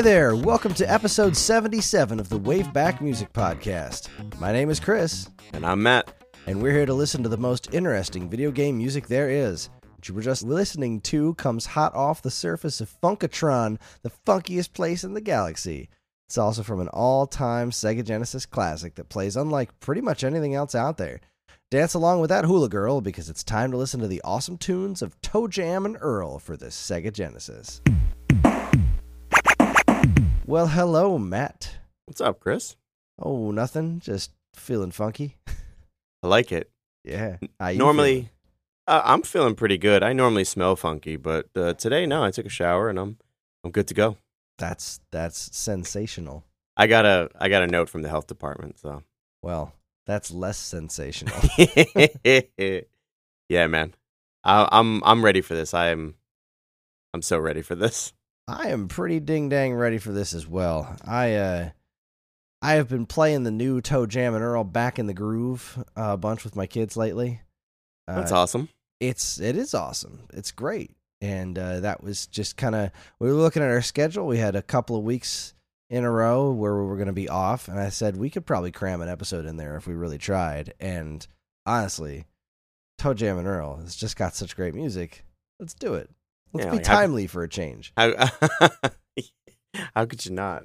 Hi there, welcome to episode 77 of the Waveback Music Podcast. My name is Chris, And I'm Matt. and we're here to listen to the most interesting video game music there is. What you were just listening to comes hot off the surface of Funkotron, the funkiest place in the galaxy. It's also from an all time Sega Genesis classic that plays unlike pretty much anything else out there. Dance along with that hula girl because it's time to listen to the awesome tunes of Toe Jam and Earl for the Sega Genesis. Well, hello, Matt. What's up, Chris? Oh, nothing. Just feeling funky. I like it. Yeah. How normally, uh, I'm feeling pretty good. I normally smell funky, but uh, today, no, I took a shower and I'm I'm good to go. that's that's sensational. I got a I got a note from the health department, so Well, that's less sensational. yeah, man, I, I'm I'm ready for this. I am I'm so ready for this. I am pretty ding dang ready for this as well. I uh I have been playing the new Toe Jam and Earl back in the groove uh, a bunch with my kids lately. Uh, That's awesome. it's it is awesome. It's great, and uh, that was just kind of we were looking at our schedule. We had a couple of weeks in a row where we were going to be off, and I said we could probably cram an episode in there if we really tried. And honestly, Toe Jam and Earl has just got such great music. Let's do it. Let's be like, how- timely for a change. How, how could you not?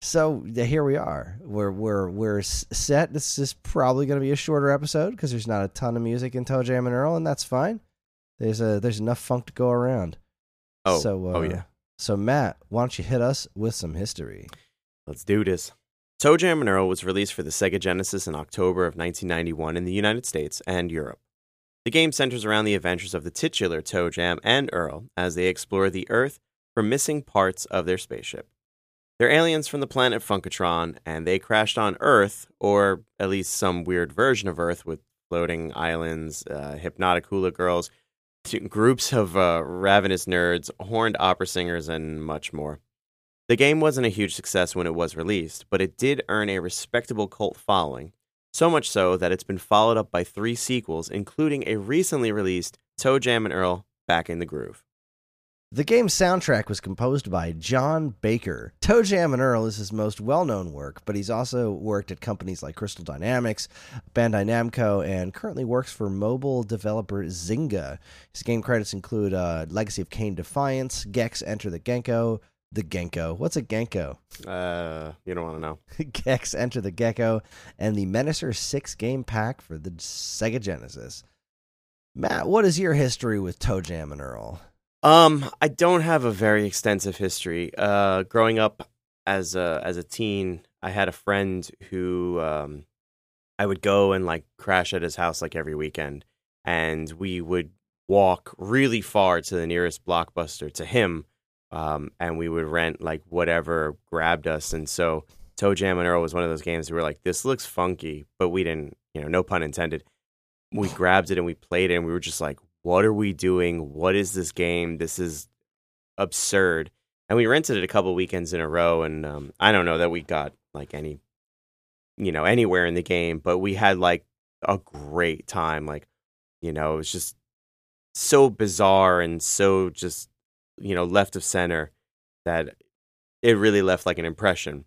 So here we are. We're we're we're set. This is probably going to be a shorter episode because there's not a ton of music in Toe Jam and Earl, and that's fine. There's a there's enough funk to go around. Oh, so, uh, oh yeah. So Matt, why don't you hit us with some history? Let's do this. Toe Jam and Earl was released for the Sega Genesis in October of 1991 in the United States and Europe. The game centers around the adventures of the titular Toe Jam and Earl as they explore the Earth for missing parts of their spaceship. They're aliens from the planet Funkotron, and they crashed on Earth, or at least some weird version of Earth with floating islands, uh, hypnotic hula girls, groups of uh, ravenous nerds, horned opera singers, and much more. The game wasn't a huge success when it was released, but it did earn a respectable cult following. So much so that it's been followed up by three sequels, including a recently released Toe Jam and Earl Back in the Groove. The game's soundtrack was composed by John Baker. Toe Jam and Earl is his most well-known work, but he's also worked at companies like Crystal Dynamics, Bandai Namco, and currently works for mobile developer Zynga. His game credits include uh, Legacy of Kain Defiance, Gex Enter the Genko, the Genko. What's a Genko? Uh, you don't want to know. Gex Enter the Gecko, and the Menacer 6 game pack for the Sega Genesis. Matt, what is your history with Toe Jam and Earl? Um, I don't have a very extensive history. Uh, growing up as a as a teen, I had a friend who um, I would go and like crash at his house like every weekend, and we would walk really far to the nearest blockbuster to him, um, and we would rent like whatever grabbed us. And so, Toe Jam and Earl was one of those games where we were like, "This looks funky," but we didn't, you know, no pun intended. We grabbed it and we played it, and we were just like, what are we doing? What is this game? This is absurd. And we rented it a couple weekends in a row, and um, I don't know that we got like any, you know, anywhere in the game, but we had like a great time. Like, you know, it was just so bizarre and so just, you know, left of center that it really left like an impression.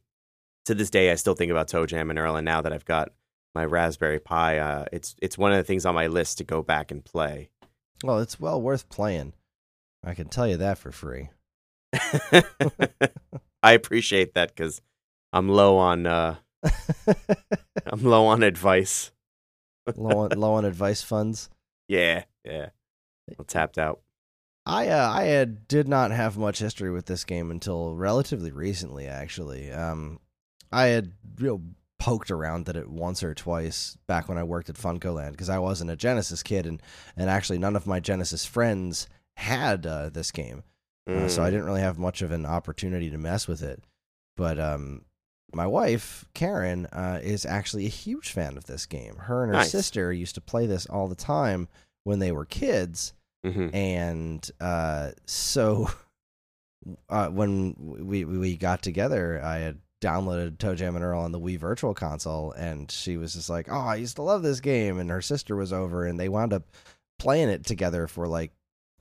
To this day, I still think about Toe Jam and Earl, and now that I've got my Raspberry Pi, uh, it's it's one of the things on my list to go back and play. Well, it's well worth playing. I can tell you that for free. I appreciate that because I'm low on uh, I'm low on advice. low, on, low on advice funds. Yeah, yeah, I'm tapped out. I uh, I had, did not have much history with this game until relatively recently. Actually, um, I had you know, poked around at it once or twice back when I worked at FuncoLand because I wasn't a Genesis kid, and and actually none of my Genesis friends had uh, this game. Uh, so I Mm. didn't really have much of an opportunity to mess with it. But um, my wife Karen uh, is actually a huge fan of this game. Her and her Nice. sister used to play this all the time when they were kids, Mhm. and uh, so uh, when we we got together, I had downloaded Toe Jam and Earl on the Wii Virtual Console, and she was just like, "Oh, I used to love this game." And her sister was over, and they wound up playing it together for like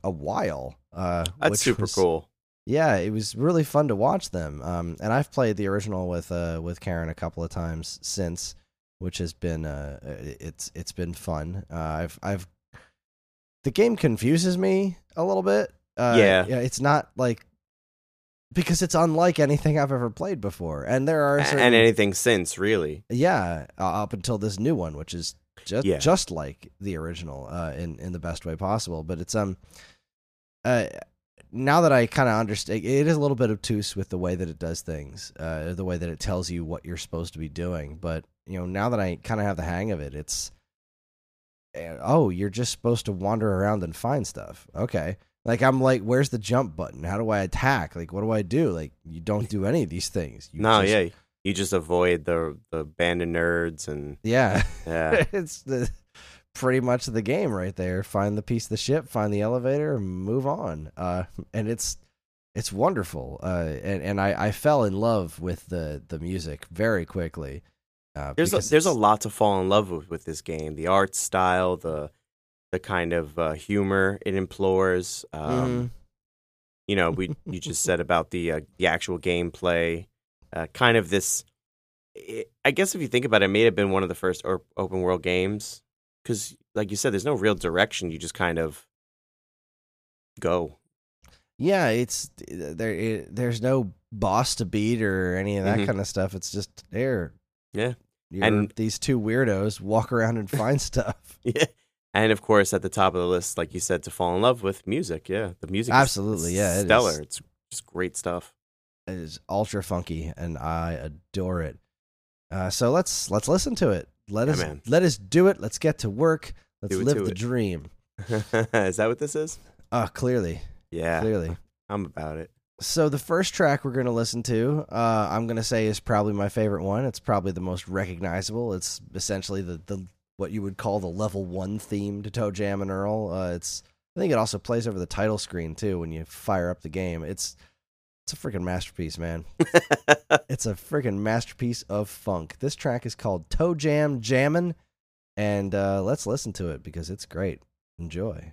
a while. Uh, That's super was- cool. yeah, it was really fun to watch them. Um, and I've played the original with uh with Karen a couple of times since, which has been uh it's it's been fun. Uh, I've I've the game confuses me a little bit. Uh, Yeah. yeah, it's not like because it's unlike anything I've ever played before, and there are certain, and anything since, really. yeah, uh, up until this new one, which is just Yeah. just like the original uh, in in the best way possible. But it's um, uh, now that I kind of understand, it is a little bit obtuse with the way that it does things, uh, the way that it tells you what you're supposed to be doing. But you know, now that I kind of have the hang of it, it's oh, you're just supposed to wander around and find stuff. Okay. Like I'm like, where's the jump button? How do I attack? Like, what do I do? Like, you don't do any of these things. You no, just- yeah. You just avoid the the abandoned nerds and yeah. yeah. it's the pretty much the game right there. Find the piece of the ship, find the elevator, move on. Uh, and it's it's wonderful. Uh, and and I, I fell in love with the the music very quickly. Uh, There's a, there's a lot to fall in love with with this game. The art style, the the kind of uh, humor it implores. Um, Mhm. You know, we you just said about the uh, the actual gameplay, uh, kind of this. i I guess if you think about it, it may have been one of the first or, open world games because, like you said, there's no real direction. You just kind of go. yeah, it's there. It, there's no boss to beat or any of that Mhm. kind of stuff. It's just there. Yeah. You're, And- these two weirdos walk around and find stuff. Yeah. And of course, at the top of the list, like you said, to fall in love with music. Yeah, the music, Absolutely, is yeah, it stellar. is. It's just great stuff. It is ultra funky, and I adore it. Uh, so let's let's listen to it. Let Yeah, us man. let us do it. Let's get to work. Let's Do live the it. dream. is that what this is? Ah, clearly, Yeah, clearly. I'm about it. So the first track we're going to listen to, uh, I'm going to say is probably my favorite one. It's probably the most recognizable. It's essentially the, the what you would call the level one theme to Toe Jam and Earl. Uh, it's I think it also plays over the title screen too when you fire up the game. It's it's a freaking masterpiece, man. It's a freaking masterpiece of funk. This track is called Toe Jam Jammin', and uh, let's listen to it because it's great. Enjoy.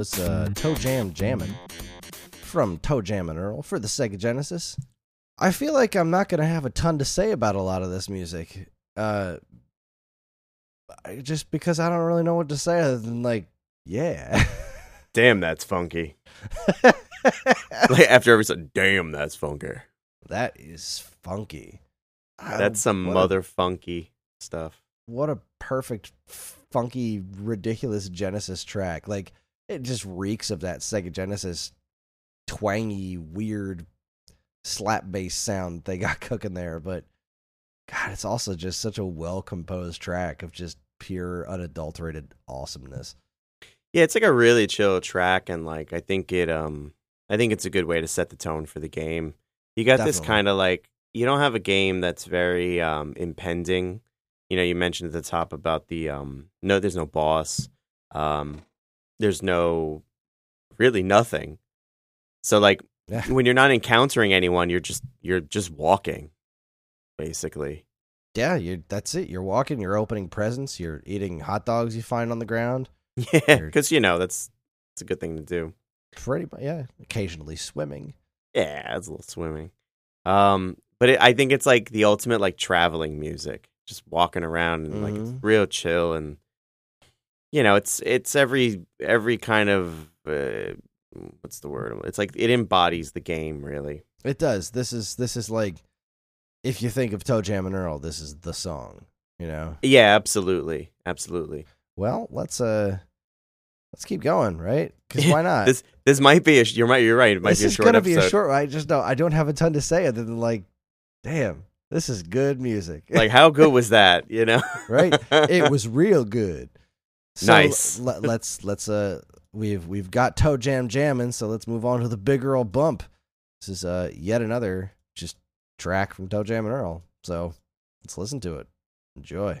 was uh, Toe Jam Jammin' from Toe Jam and Earl for the Sega Genesis. I feel like I'm not going to have a ton to say about a lot of this music. Uh, just because I don't really know what to say other than, like, yeah. Damn, that's funky. Like after every song, damn, that's funky. that is funky. That's some what a- mother funky stuff. what a perfect funky ridiculous genesis track like it just reeks of that sega genesis twangy weird slap bass sound they got cooking there but god it's also just such a well composed track of just pure unadulterated awesomeness Yeah, it's like a really chill track, and like I think it, um, I think it's a good way to set the tone for the game. You got this kind of like you don't have a game that's very um impending. You know, you mentioned at the top about the um, no, there's no boss, um, there's no really nothing. So like Yeah. when you're not encountering anyone, you're just you're just walking, basically. yeah you that's it you're walking you're opening presents you're eating hot dogs you find on the ground Yeah, because you know that's it's a good thing to do. pretty mu- yeah occasionally swimming Yeah, it's a little swimming. Um, but it, I think it's like the ultimate like traveling music, just walking around and like it's Mhm. real chill and you know it's it's every every kind of uh, what's the word? It's like it embodies the game really. It does. This is this is like if you think of Toe Jam and Earl, this is the song. You know. Yeah, absolutely, absolutely. Well, let's uh let's keep going, right? Because why not? This this might be a sh- you're right. You're right. It might this be a is short gonna episode. be a short. I just don't. I don't have a ton to say other than like, damn, this is good music. like how good was that? You know, right? It was real good. So nice. let, let's let's uh we've we've got toe jam jamming, so let's move on to the big Earl bump. This is uh yet another just track from Toe Jam and Earl. So let's listen to it. Enjoy.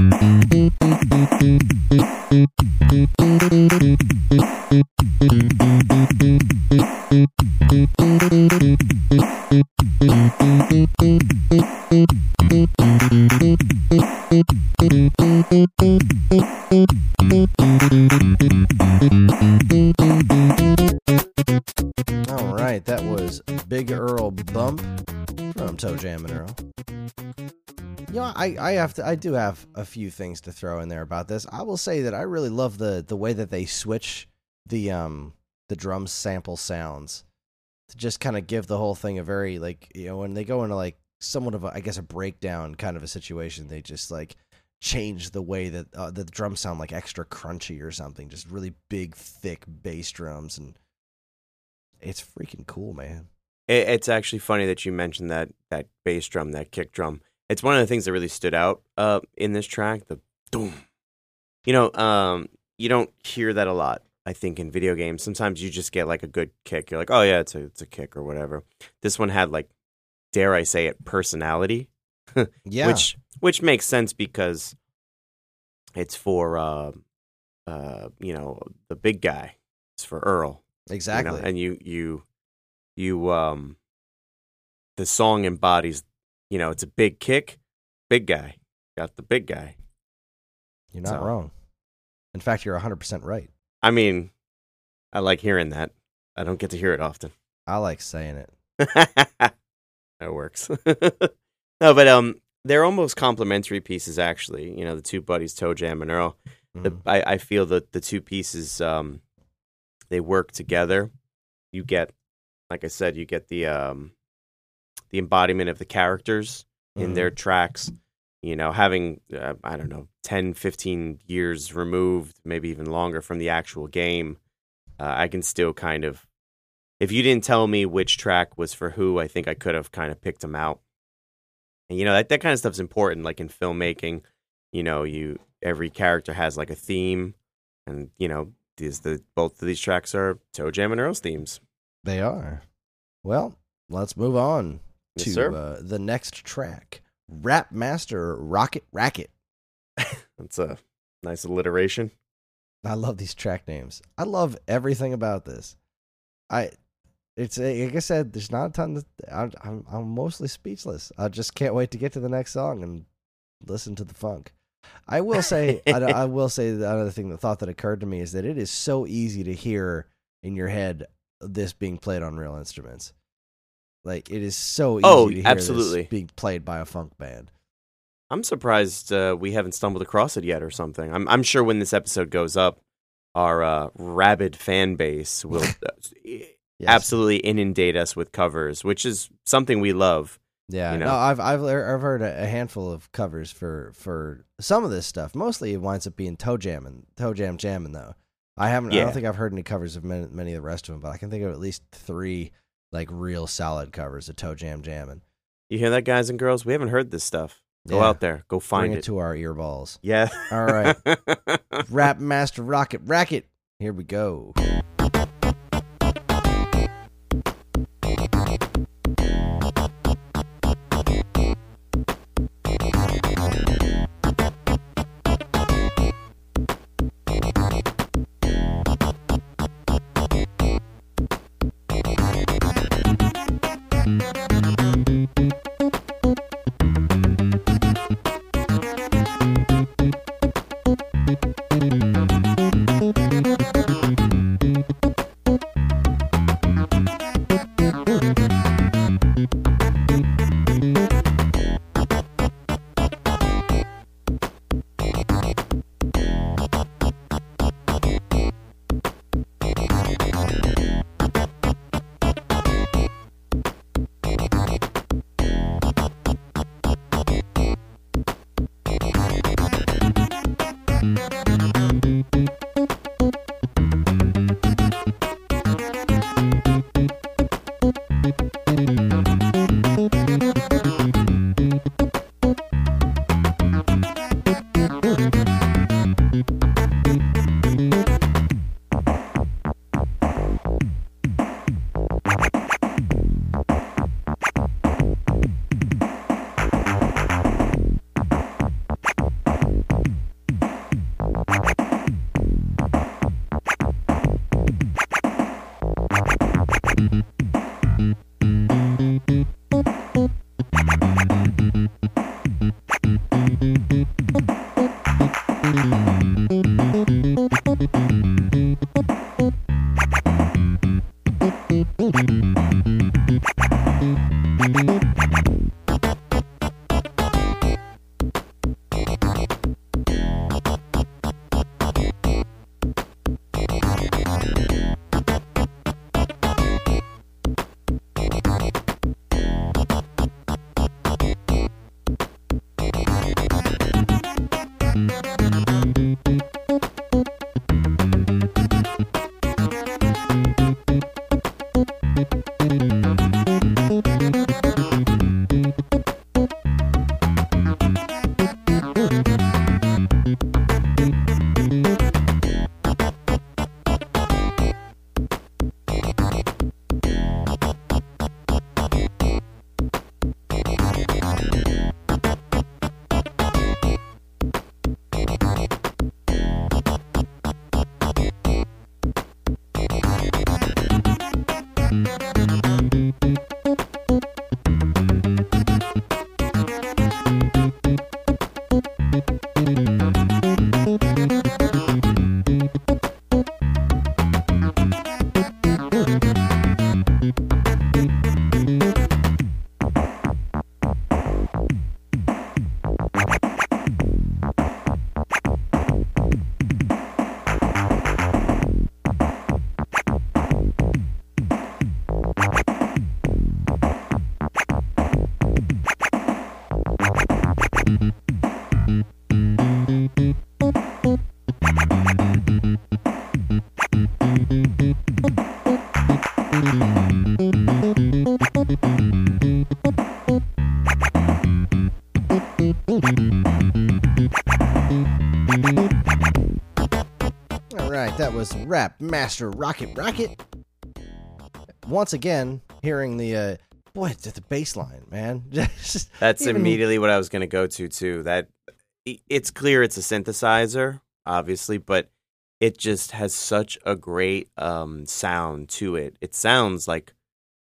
All right, that was Big Earl Bump from Toe Jam and Earl. You know, I, I have to I do have a few things to throw in there about this. I will say that I really love the the way that they switch the um the drum sample sounds to just kind of give the whole thing a very like you know when they go into like somewhat of a I guess a breakdown kind of a situation, they just like change the way that uh, the drums sound like extra crunchy or something, just really big thick bass drums and it's freaking cool, man. It, it's actually funny that you mentioned that that bass drum, that kick drum. It's one of the things that really stood out uh, in this track. The boom. You know, um, you don't hear that a lot. I think in video games, sometimes you just get like a good kick. You're like, oh yeah, it's a it's a kick or whatever. This one had like, dare I say it, personality. Yeah. which which makes sense because it's for uh, uh, you know the big guy. It's for Earl. you know, exactly. and you you you um the song embodies you know it's a big kick big guy got the big guy You're not So- wrong. In fact, you're 100% right. i mean i like hearing that i don't get to hear it often I like saying it. that works no but um they're almost complementary pieces actually you know the two buddies toe jam and earl the, Mhm. I, I feel that the two pieces um they work together you get like i said you get the um the embodiment of the characters in Mhm. their tracks you know having uh, i don't know 10 15 years removed maybe even longer from the actual game uh, i can still kind of if you didn't tell me which track was for who i think i could have kind of picked them out and you know that, that kind of stuff's important like in filmmaking you know you every character has like a theme and you know these the both of these tracks are toe jam and earl's themes They are. Well, let's move on Yes, to uh, the next track Rap Master Rocket Racket. that's a nice alliteration I love these track names. I love everything about this. I, it's like I said, there's not a ton. To, I'm, I'm I'm mostly speechless. I just can't wait to get to the next song and listen to the funk. I will say, I, I will say the other thing, the thought that occurred to me is that it is so easy to hear in your head this being played on real instruments. Like it is so easy Oh, to hear absolutely. being played by a funk band. I'm surprised uh, we haven't stumbled across it yet or something. I'm I'm sure when this episode goes up, our uh, rabid fan base will uh, Yes. absolutely inundate us with covers, which is something we love. Yeah, you know. no, I've I've I've heard a, handful of covers for for some of this stuff. Mostly, it winds up being toe jamming, toe jam jamming though. I haven't. I don't think I've heard any covers of many, many of the rest of them, but I can think of at least three like real solid covers of toe jam jamming. You hear that, guys and girls? We haven't heard this stuff. Go Yeah. out there, go Bring find it. it. to our earballs. Yeah. All right, Rap Master Rocket Racket. Here we go. Was Rap Master Rocket Rocket. Once again, hearing the uh, boy, the, the bass line, man. Just- That's even- immediately what I was going to go to too. That it's clear it's a synthesizer, obviously, but it just has such a great um, sound to it. It sounds like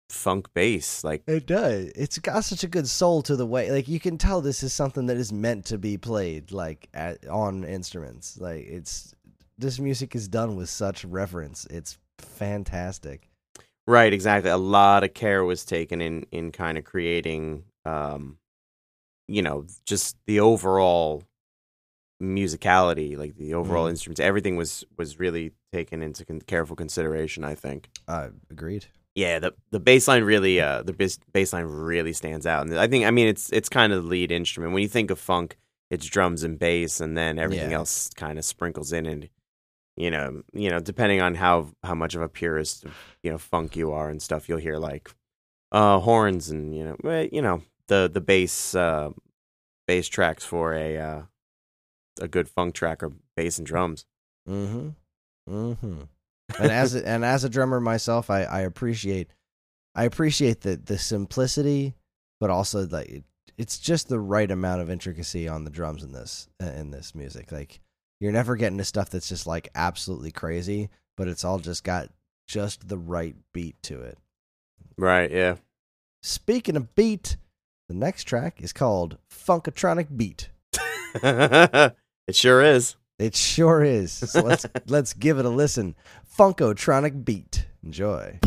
funk bass. Like It does. It's got such a good soul to the way. Like you can tell this is something that is meant to be played like at, on instruments. Like it's this music is done with such reverence. It's fantastic. right, exactly. A lot of care was taken in in kind of creating um, you know, just the overall musicality, like the overall Mhm. instruments, everything was was really taken into con- careful consideration. I think. Uh, agreed. Yeah, the the bass line really, uh, the bass bass line really stands out, and I think, I mean, it's it's kind of the lead instrument when you think of funk. It's drums and bass, and then everything Yeah. else kind of sprinkles in, and you know, you know, depending on how how much of a purist, you know, funk you are and stuff, you'll hear like uh horns and you know, you know, the the bass uh bass tracks for a uh a good funk track are bass and drums. Mm-hmm. Mm-hmm. and as a, and as a drummer myself, I, I appreciate I appreciate the the simplicity, but also like it, it's just the right amount of intricacy on the drums in this in this music. Like you're never getting to stuff that's just like absolutely crazy, but it's all just got just the right beat to it. Right, yeah. Speaking of beat, the next track is called Funkotronic Beat. it sure is. It sure is. So let's let's give it a listen. Funkotronic Beat. Enjoy.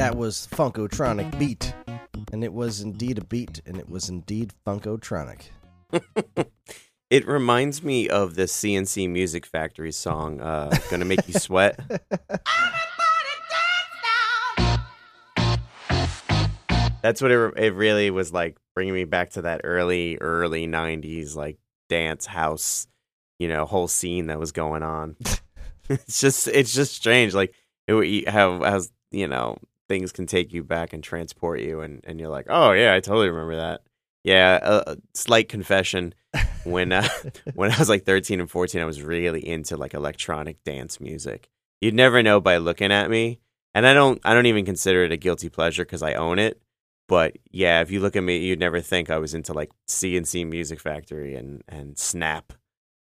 That was Funkotronic Beat. And it was indeed a beat, and it was indeed Funkotronic. It reminds me of the C+C Music Factory song, uh, Gonna Make You Sweat. That's what it, it really was like, bringing me back to that early, early 90s, like dance house, you know, whole scene that was going on. it's just it's just strange, like it, how how you know things can take you back and transport you, and and you're like, oh yeah, I totally remember that. Yeah, a, a slight confession. When uh, when I was like 13 and 14, I was really into like electronic dance music. You'd never know by looking at me, and I don't I don't even consider it a guilty pleasure because I own it. But yeah, if you look at me, you'd never think I was into like C+C Music Factory and and Snap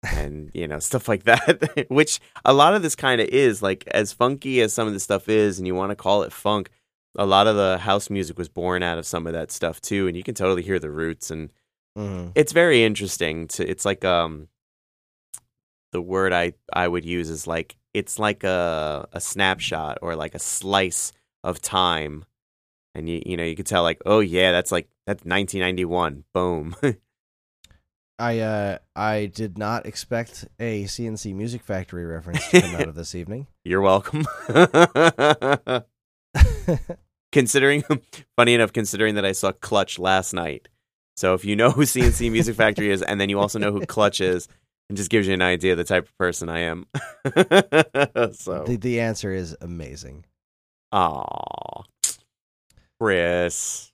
and you know stuff like that. Which a lot of this kind of is like as funky as some of the stuff is, and you want to call it funk a lot of the house music was born out of some of that stuff too, and you can totally hear the roots, and mm-hmm. it's very interesting. To it's like um, the word I I would use is like it's like a a snapshot or like a slice of time, and you you know you could tell like oh yeah that's like that's 1991 boom. I uh I did not expect a C+C Music Factory reference to come out of this evening. You're welcome considering funny enough considering that I saw Clutch last night. So if you know who C+C Music Factory is and then you also know who Clutch is, it just gives you an idea of the type of person I am. so the, the answer is amazing. Aw. Chris.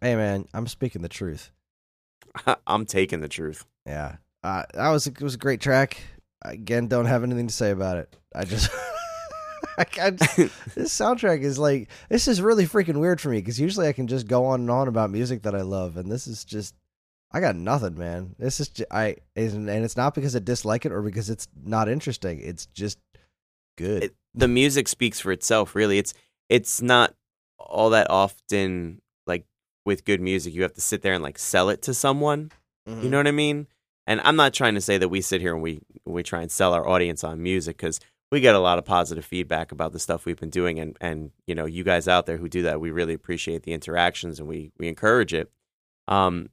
Hey man, I'm speaking the truth. I'm taking the truth. Yeah. Uh, that was it was a great track. Again, don't have anything to say about it. I just This soundtrack is like this is really freaking weird for me because usually I can just go on and on about music that I love, and this is just I got nothing, man. This is just, I and it's not because I dislike it or because it's not interesting. It's just good. It, the music speaks for itself, really. It's it's not all that often like with good music you have to sit there and like sell it to someone. Mm-hmm. You know what I mean? And I'm not trying to say that we sit here and we we try and sell our audience on music because we get a lot of positive feedback about the stuff we've been doing and and you know you guys out there who do that we really appreciate the interactions and we we encourage it. Um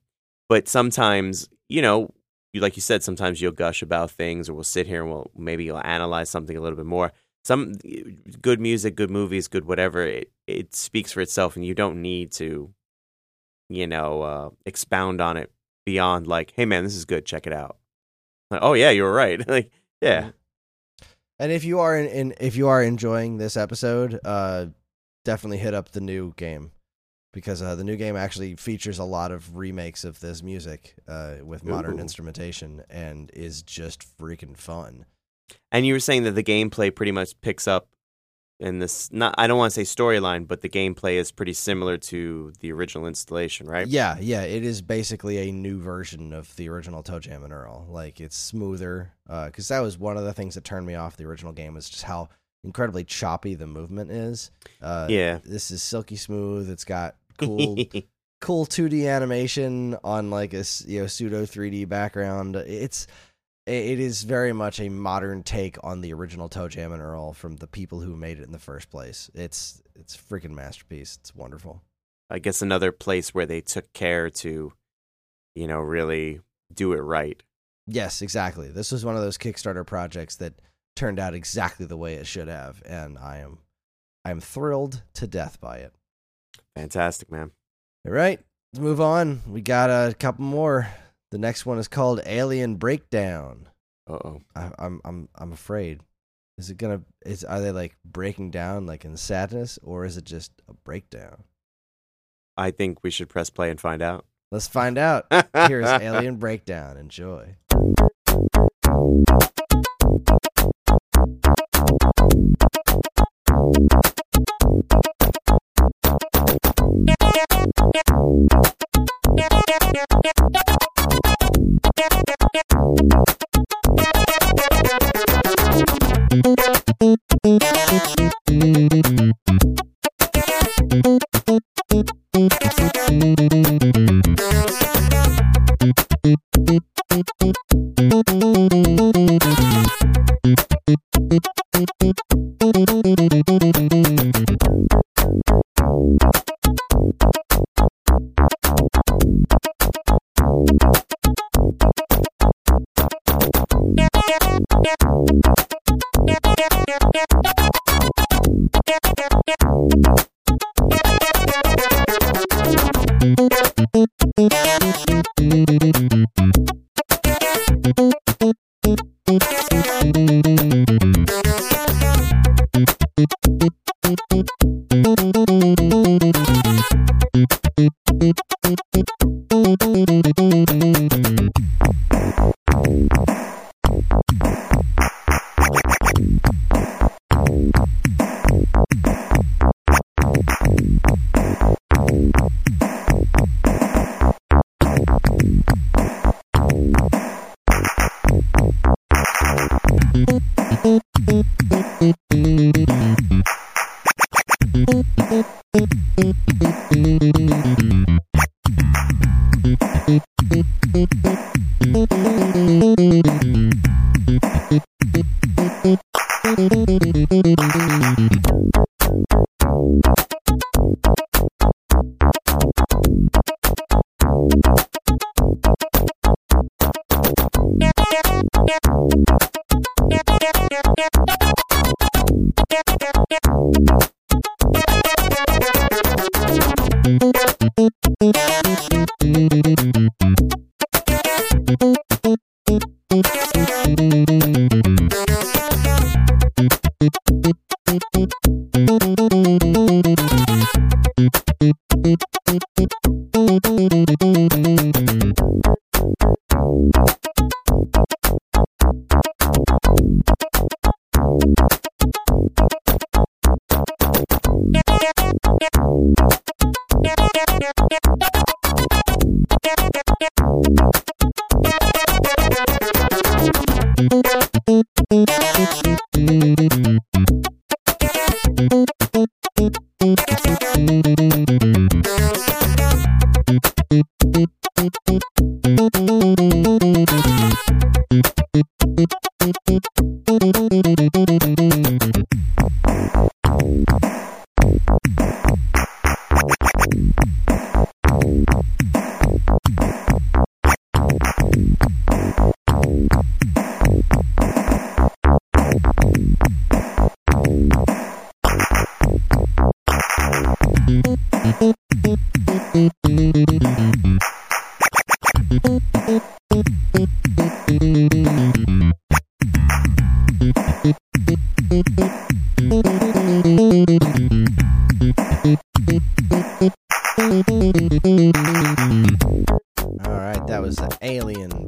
but sometimes you know you like you said sometimes you'll gush about things or we'll sit here and we'll maybe you'll analyze something a little bit more. Some good music good movies good whatever it, it speaks for itself and you don't need to you know uh, expound on it beyond like hey man this is good check it out. Like, oh yeah you were right. Like yeah. Mm-hmm. And if you are in, in if you are enjoying this episode, uh, definitely hit up the new game because uh, the new game actually features a lot of remakes of this music uh, with modern Ooh. instrumentation and is just freaking fun. And you were saying that the gameplay pretty much picks up in this not I don't want to say storyline, but the gameplay is pretty similar to the original installation, right? Yeah, yeah. It is basically a new version of the original ToeJam and Earl. Like it's smoother, because uh, that was one of the things that turned me off the original game was just how incredibly choppy the movement is. Uh, yeah, this is silky smooth. It's got cool. cool 2D animation on like a you know pseudo 3D background. It's it is very much a modern take on the original ToeJam and Earl from the people who made it in the first place. It's it's freaking masterpiece. It's wonderful. I guess another place where they took care to, you know, really do it right. Yes, exactly. This was one of those Kickstarter projects that turned out exactly the way it should have, and I am I am thrilled to death by it. Fantastic, man. All right, let's move on. We got a couple more. The next one is called Alien Breakdown. Uh oh. I'm I'm I'm afraid. Is it gonna? Is are they like breaking down like in sadness, or is it just a breakdown? I think we should press play and find out. Let's find out. Here is Alien Breakdown. Enjoy.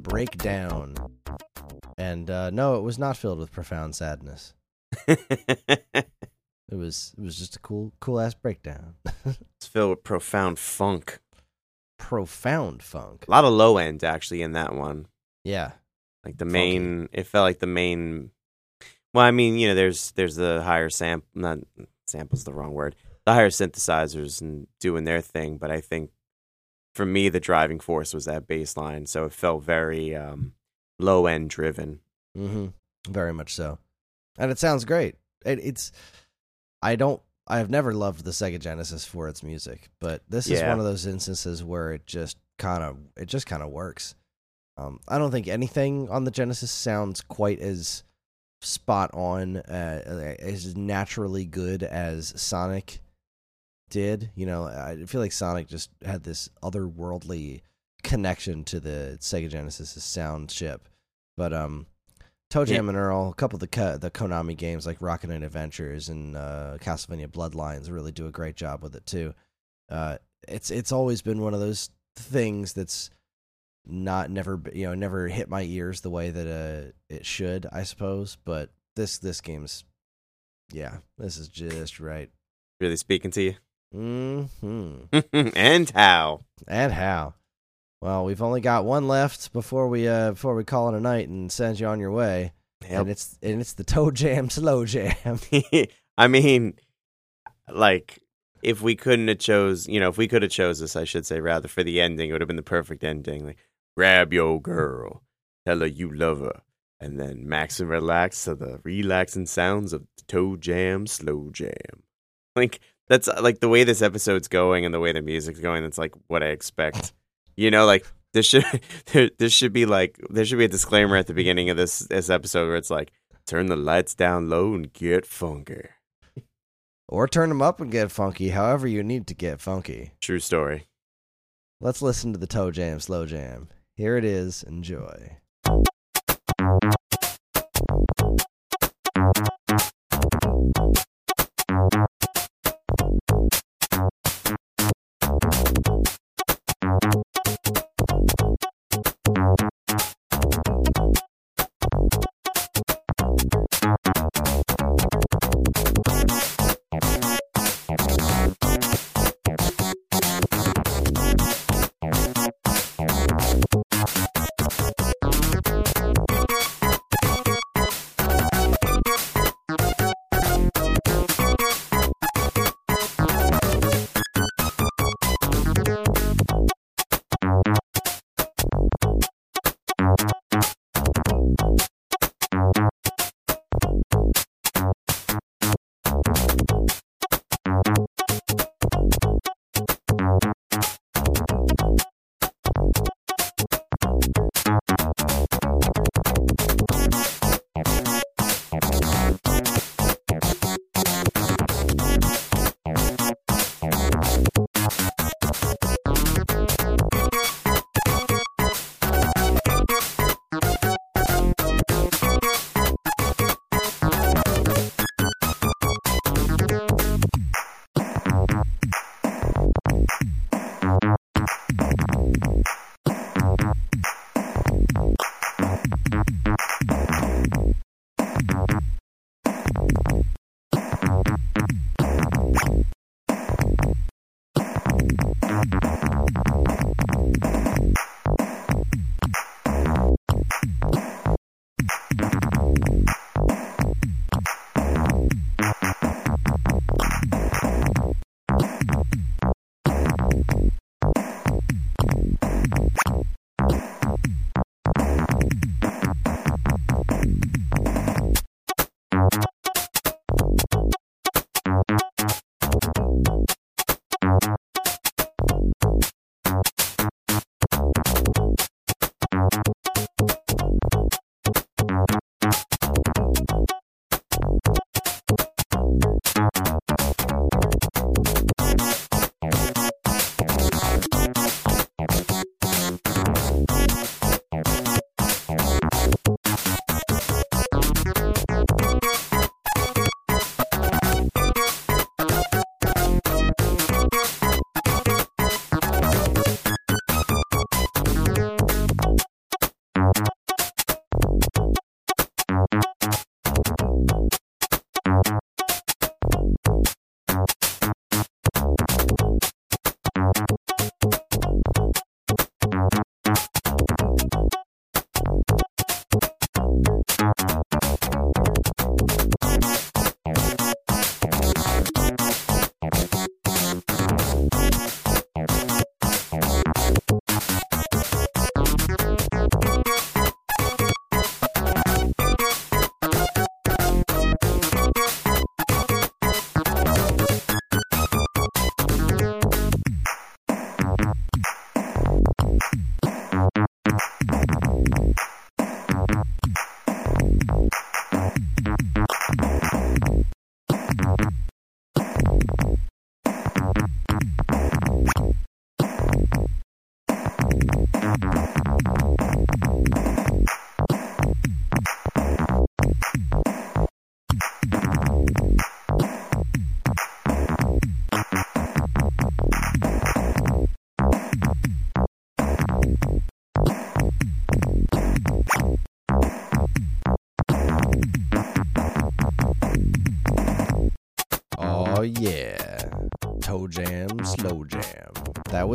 Breakdown. And uh, no, it was not filled with profound sadness. It was it was just a cool cool ass breakdown. it's filled with profound funk. Profound funk. A lot of low end actually in that one. Yeah. Like the Funky. main, it felt like the main. Well, I mean, you know, there's there's the higher sample, not sample's the wrong word. The higher synthesizers and doing their thing, but I think for me the driving force was that bass line, so it felt very um, low end driven. Mm-hmm. Very much so. And it sounds great. It, it's I don't I've never loved the Sega Genesis for its music, but this is one of those instances where it just kind of it just kind of works. Um, I don't think anything on the Genesis sounds quite as spot on, uh, as naturally good as Sonic did. You know, I feel like Sonic just had this otherworldly connection to the Sega Genesis sound chip. But um, Toe Yeah. And Earl, a couple of the the Konami games like Rocket Knight Adventures and uh, Castlevania Bloodlines really do a great job with it too. Uh, it's it's always been one of those things that's not never you know never hit my ears the way that uh, it should, I suppose. But this this game's yeah, this is just right. Really speaking to you, Mm-hmm. and how? And how? Well, we've only got one left before we uh before we call it a night and send you on your way. And it's and it's the Toe Jam Slow Jam. I mean, like if we couldn't have chose, you know, if we could have chose this, I should say rather for the ending, it would have been the perfect ending. Like grab your girl, tell her you love her, and then max and relax to the relaxing sounds of the toe jam, slow jam. Like that's like the way this episode's going and the way the music's going. That's like what I expect. You know, like this should there, this should be like there should be a disclaimer at the beginning of this this episode where it's like turn the lights down low and get funky. or turn them up and get funky, however you need to get funky. True story. Let's listen to the Toe Jam Slow Jam. Here it is. Enjoy.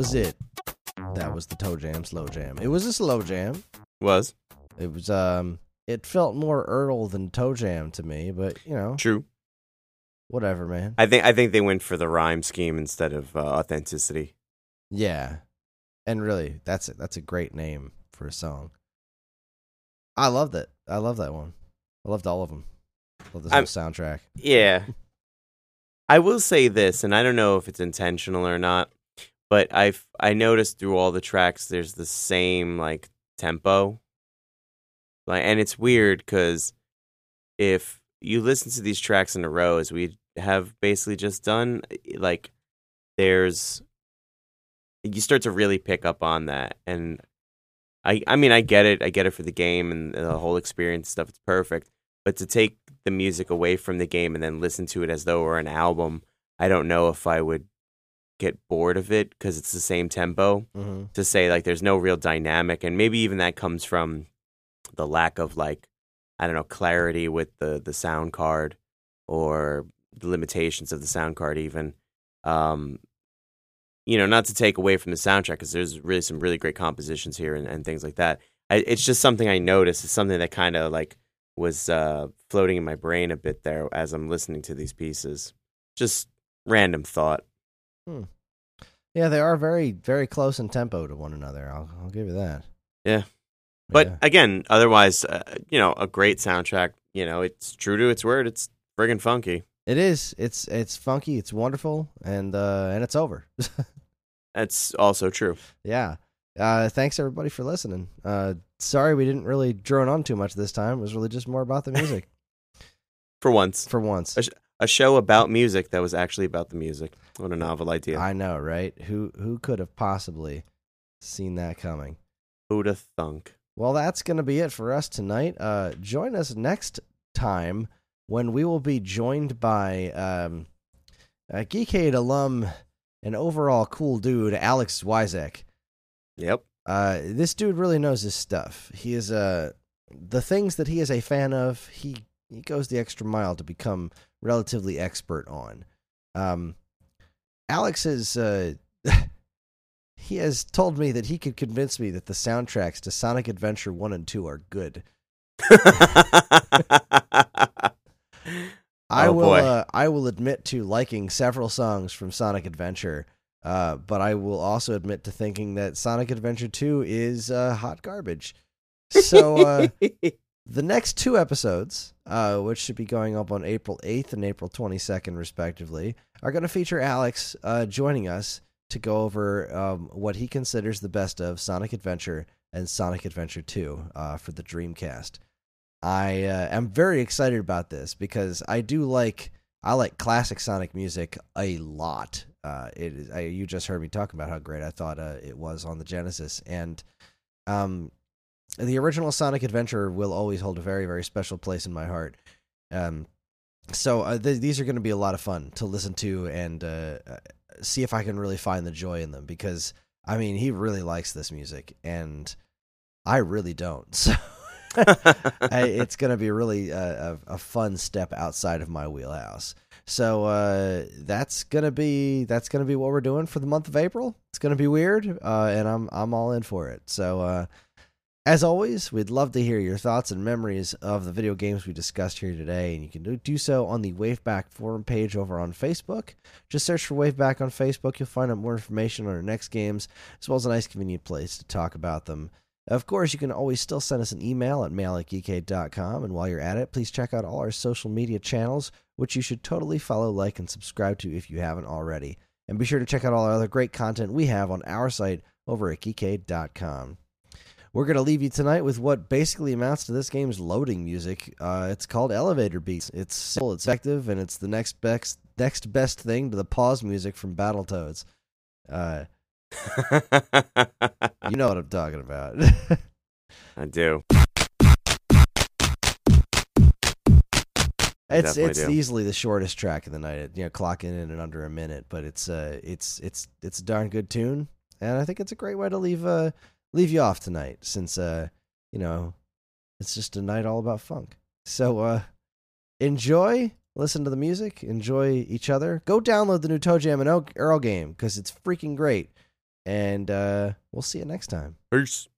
Was it. That was the Toe Jam, Slow Jam. It was a slow jam. Was It was um it felt more Earl than Toe Jam to me, but you know, true. whatever, man. I think I think they went for the rhyme scheme instead of uh, authenticity. Yeah. And really, that's it. That's a great name for a song. I loved it. I love that one. I loved all of them. Love this whole soundtrack. Yeah. I will say this, and I don't know if it's intentional or not, but I've I noticed through all the tracks there's the same like tempo. Like and it's weird because if you listen to these tracks in a row as we have basically just done, like there's you start to really pick up on that and I I mean I get it, I get it for the game and the whole experience stuff, it's perfect. But to take the music away from the game and then listen to it as though it were an album, I don't know if I would get bored of it because it's the same tempo. Mm-hmm. To say like there's no real dynamic, and maybe even that comes from the lack of like I don't know clarity with the the sound card or the limitations of the sound card even. Um, you know, not to take away from the soundtrack because there's really some really great compositions here and, and things like that. I, it's just something I noticed. It's something that kind of like was uh, floating in my brain a bit there as I'm listening to these pieces. Just random thought. Yeah, they are very, very close in tempo to one another. I'll, I'll give you that. Yeah. But Yeah. again, otherwise, uh, you know, a great soundtrack. You know, it's true to its word. It's friggin' funky. it is. It's it's funky. It's wonderful, and uh, and it's over. That's also true. yeah. Uh, thanks everybody for listening. Uh, sorry we didn't really drone on too much this time. It was really just more about the music For once, for once. A show about music that was actually about the music. What a novel idea. I know, right? Who who could have possibly seen that coming? who Who'da thunk? Well, that's going to be it for us tonight. Uh, join us next time when we will be joined by um, a Geekade alum and overall cool dude, Alex Wyzek. Yep. Uh, this dude really knows his stuff. He is uh, the things that he is a fan of. He he goes the extra mile to become relatively expert on. Um, Alex is uh, he has told me that he could convince me that the soundtracks to Sonic Adventure One and Two are good. I Oh, will. Uh, I will admit to liking several songs from Sonic Adventure, uh, but I will also admit to thinking that Sonic Adventure Two is uh, hot garbage. So uh, the next two episodes, uh, which should be going up on April eighth and April twenty second, respectively, are going to feature Alex uh, joining us to go over um, what he considers the best of Sonic Adventure and Sonic Adventure Two uh, for the Dreamcast. I uh, am very excited about this because I do like I like classic Sonic music a lot. Uh, it is I, you just heard me talk about how great I thought uh, it was on the Genesis, and um, the original Sonic Adventure will always hold a very very special place in my heart. Um, so uh, th- these are going to be a lot of fun to listen to and uh, uh, see if I can really find the joy in them because I mean he really likes this music and I really don't. So. I, it's going to be really a, a, fun step outside of my wheelhouse. So uh, that's gonna be that's gonna be what we're doing for the month of April. It's gonna be weird, uh, and I'm I'm all in for it. So uh, as always, we'd love to hear your thoughts and memories of the video games we discussed here today, and you can do, so on the Waveback forum page over on Facebook. Just search for Waveback on Facebook. You'll find out more information on our next games, as well as a nice convenient place to talk about them. Of course, you can always still send us an email at mail at geekade.com. And while you're at it, please check out all our social media channels, which you should totally follow, like, and subscribe to if you haven't already. And be sure to check out all our other great content we have on our site over at geekade.com. We're going to leave you tonight with what basically amounts to this game's loading music. Uh, it's called Elevator Beats. It's simple, it's effective, and it's the next best, next best thing to the pause music from Battletoads. Uh, you know what I'm talking about. I do. It's it's do. easily the shortest track of the night. You know, clocking in in under a minute, but it's uh it's it's it's a darn good tune, and I think it's a great way to leave uh leave you off tonight, since uh you know it's just a night all about funk. So uh enjoy listen to the music, enjoy each other. Go download the new ToeJam and Earl game because it's freaking great. And uh, we'll see you next time. Peace.